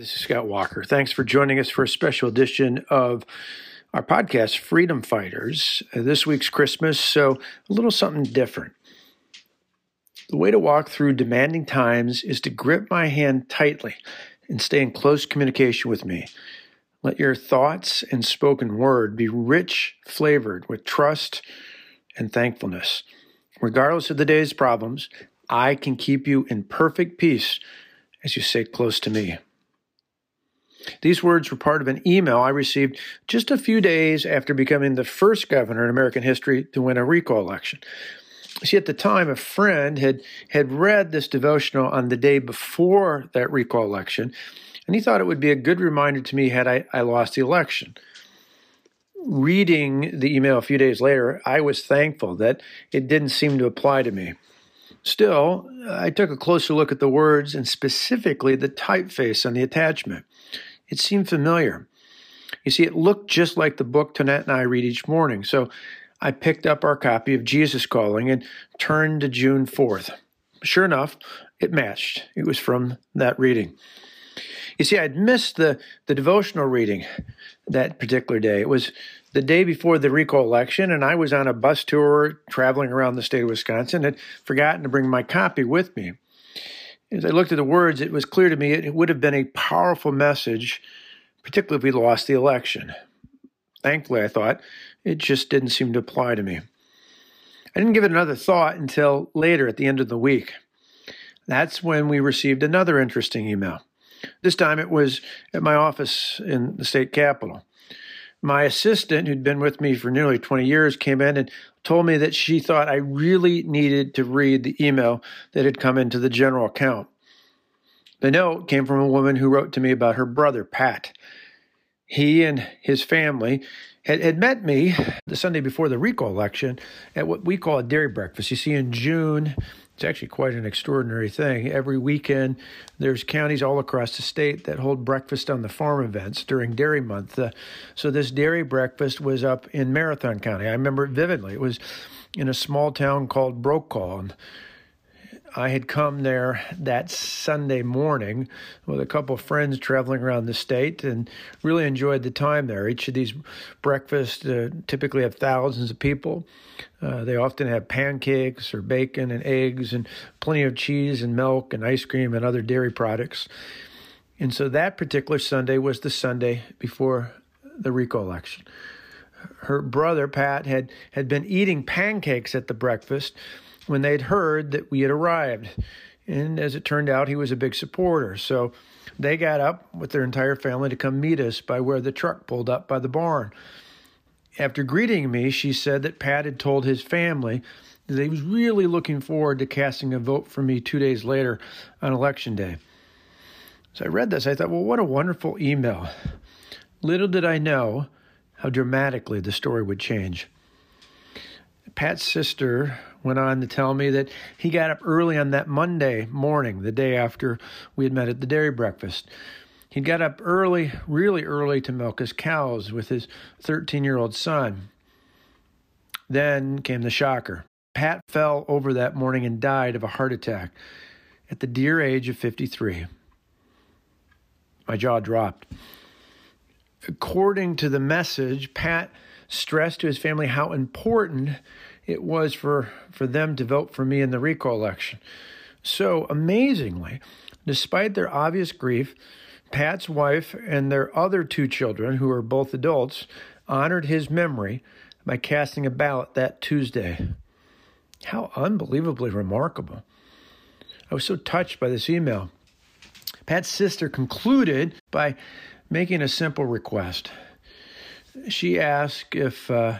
this is Scott Walker. Thanks for joining us for a special edition of our podcast, Freedom Fighters. Uh, this week's Christmas, so a little something different. The way to walk through demanding times is to grip my hand tightly and stay in close communication with me. Let your thoughts and spoken word be rich flavored with trust and thankfulness. Regardless of the day's problems, I can keep you in perfect peace as you sit close to me. These words were part of an email I received just a few days after becoming the first governor in American history to win a recall election. See, at the time, a friend had, had read this devotional on the day before that recall election, and he thought it would be a good reminder to me had I, I lost the election. Reading the email a few days later, I was thankful that it didn't seem to apply to me. Still, I took a closer look at the words and specifically the typeface on the attachment. It seemed familiar. You see, it looked just like the book Tonette and I read each morning, so I picked up our copy of Jesus Calling and turned to June 4th. Sure enough, it matched. It was from that reading. You see, I'd missed the, the devotional reading that particular day. It was the day before the recall election, and I was on a bus tour traveling around the state of Wisconsin. Had forgotten to bring my copy with me. As I looked at the words, it was clear to me it would have been a powerful message, particularly if we lost the election. Thankfully, I thought, it just didn't seem to apply to me. I didn't give it another thought until later at the end of the week. That's when we received another interesting email. This time it was at my office in the state capitol. My assistant, who'd been with me for nearly 20 years, came in and told me that she thought I really needed to read the email that had come into the general account. The note came from a woman who wrote to me about her brother, Pat. He and his family had, had met me the Sunday before the recall election at what we call a dairy breakfast. You see, in June, it's actually quite an extraordinary thing. Every weekend, there's counties all across the state that hold breakfast on the farm events during Dairy Month. Uh, so this dairy breakfast was up in Marathon County. I remember it vividly. It was in a small town called Brokaw. And I had come there that Sunday morning with a couple of friends traveling around the state and really enjoyed the time there. Each of these breakfasts uh, typically have thousands of people. Uh, they often have pancakes or bacon and eggs and plenty of cheese and milk and ice cream and other dairy products. And so that particular Sunday was the Sunday before the recall election. Her brother, Pat, had, had been eating pancakes at the breakfast when they'd heard that we had arrived. And as it turned out, he was a big supporter. So they got up with their entire family to come meet us by where the truck pulled up by the barn. After greeting me, she said that Pat had told his family that he was really looking forward to casting a vote for me two days later on election day. So I read this. I thought, well, what a wonderful email. Little did I know how dramatically the story would change. Pat's sister went on to tell me that he got up early on that Monday morning, the day after we had met at the dairy breakfast. He got up early, really early, to milk his cows with his 13 year old son. Then came the shocker. Pat fell over that morning and died of a heart attack at the dear age of 53. My jaw dropped. According to the message, Pat stressed to his family how important it was for, for them to vote for me in the recall election. So amazingly, despite their obvious grief, Pat's wife and their other two children, who are both adults, honored his memory by casting a ballot that Tuesday. How unbelievably remarkable. I was so touched by this email. Pat's sister concluded by making a simple request. She asked if uh,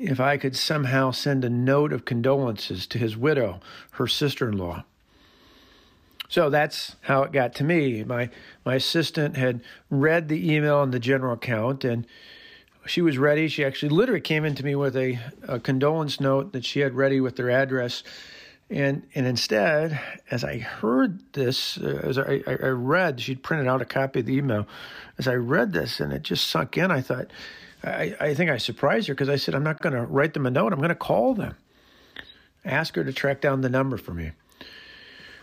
if I could somehow send a note of condolences to his widow, her sister in law. So that's how it got to me. My my assistant had read the email in the general account and she was ready. She actually literally came into me with a, a condolence note that she had ready with their address. And and instead, as I heard this, uh, as I, I read, she'd printed out a copy of the email. As I read this and it just sunk in, I thought, I, I think I surprised her because I said, I'm not going to write them a note. I'm going to call them. Ask her to track down the number for me.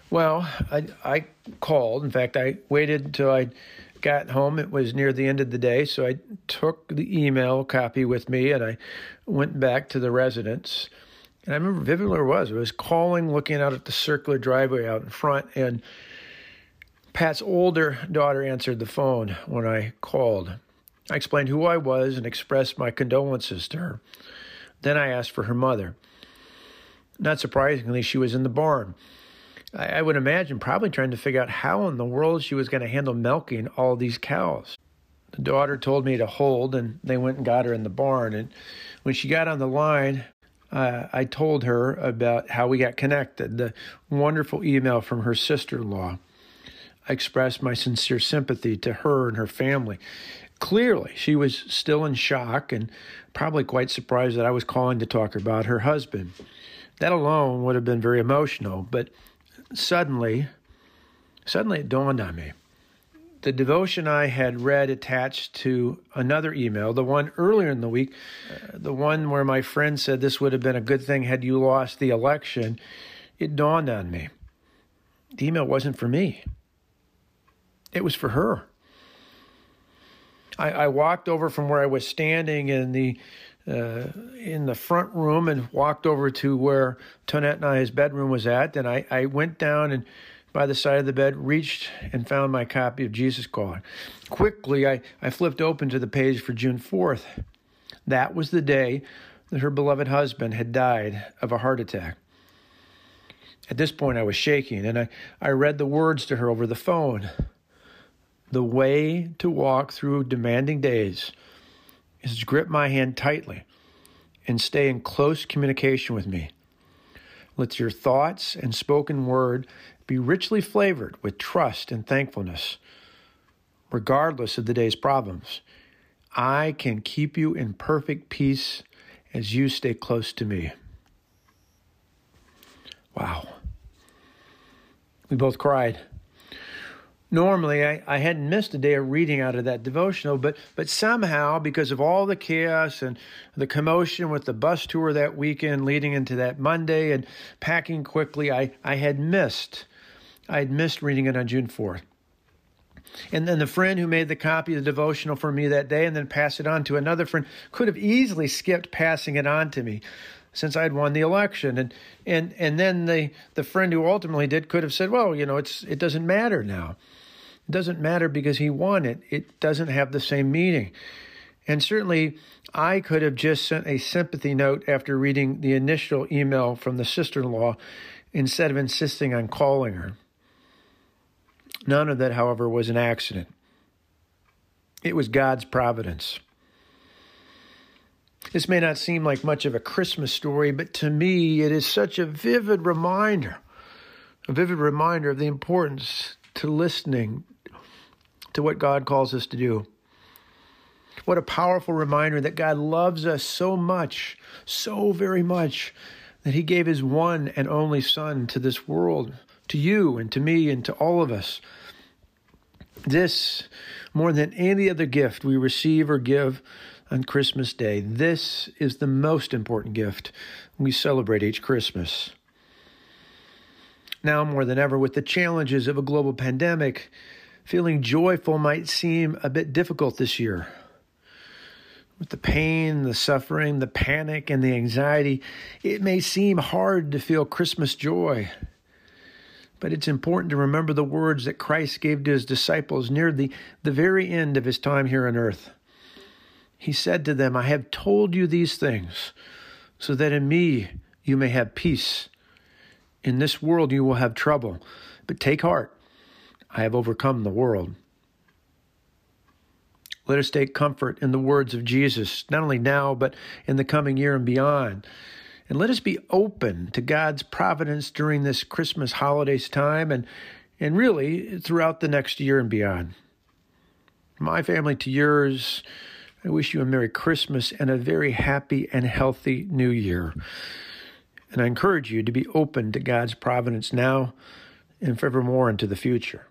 Well, I, I called. In fact, I waited until I got home. It was near the end of the day, so I took the email copy with me and I went back to the residence. And I remember vividly where it was. I was calling, looking out at the circular driveway out in front, and Pat's older daughter answered the phone when I called. I explained who I was and expressed my condolences to her. Then I asked for her mother. Not surprisingly, she was in the barn. I, I would imagine probably trying to figure out how in the world she was going to handle milking all these cows. The daughter told me to hold, and they went and got her in the barn. And when she got on the line, uh, I told her about how we got connected, the wonderful email from her sister in law. I expressed my sincere sympathy to her and her family. Clearly, she was still in shock and probably quite surprised that I was calling to talk about her husband. That alone would have been very emotional, but suddenly, suddenly it dawned on me. The devotion I had read attached to another email, the one earlier in the week, uh, the one where my friend said this would have been a good thing had you lost the election, it dawned on me. The email wasn't for me, it was for her. I, I walked over from where I was standing in the uh, in the front room and walked over to where Tonette and I's bedroom was at. And I, I went down and by the side of the bed, reached and found my copy of Jesus Calling. Quickly, I, I flipped open to the page for June 4th. That was the day that her beloved husband had died of a heart attack. At this point, I was shaking, and I, I read the words to her over the phone. The way to walk through demanding days is to grip my hand tightly and stay in close communication with me. Let your thoughts and spoken word be richly flavored with trust and thankfulness. Regardless of the day's problems, I can keep you in perfect peace as you stay close to me. Wow. We both cried normally I, I hadn't missed a day of reading out of that devotional, but but somehow because of all the chaos and the commotion with the bus tour that weekend leading into that Monday and packing quickly, I, I had missed I had missed reading it on June fourth. And then the friend who made the copy of the devotional for me that day and then passed it on to another friend could have easily skipped passing it on to me since I'd won the election. And and and then the the friend who ultimately did could have said, well, you know, it's it doesn't matter now. It doesn't matter because he won it. It doesn't have the same meaning. And certainly, I could have just sent a sympathy note after reading the initial email from the sister in law instead of insisting on calling her. None of that, however, was an accident. It was God's providence. This may not seem like much of a Christmas story, but to me, it is such a vivid reminder, a vivid reminder of the importance to listening to what God calls us to do. What a powerful reminder that God loves us so much, so very much, that He gave His one and only Son to this world, to you and to me and to all of us. This, more than any other gift we receive or give, on Christmas Day. This is the most important gift we celebrate each Christmas. Now, more than ever, with the challenges of a global pandemic, feeling joyful might seem a bit difficult this year. With the pain, the suffering, the panic, and the anxiety, it may seem hard to feel Christmas joy. But it's important to remember the words that Christ gave to his disciples near the, the very end of his time here on earth. He said to them, I have told you these things so that in me you may have peace. In this world you will have trouble, but take heart. I have overcome the world. Let us take comfort in the words of Jesus, not only now, but in the coming year and beyond. And let us be open to God's providence during this Christmas holidays time and, and really throughout the next year and beyond. My family to yours, I wish you a Merry Christmas and a very happy and healthy New Year. And I encourage you to be open to God's providence now and forevermore into the future.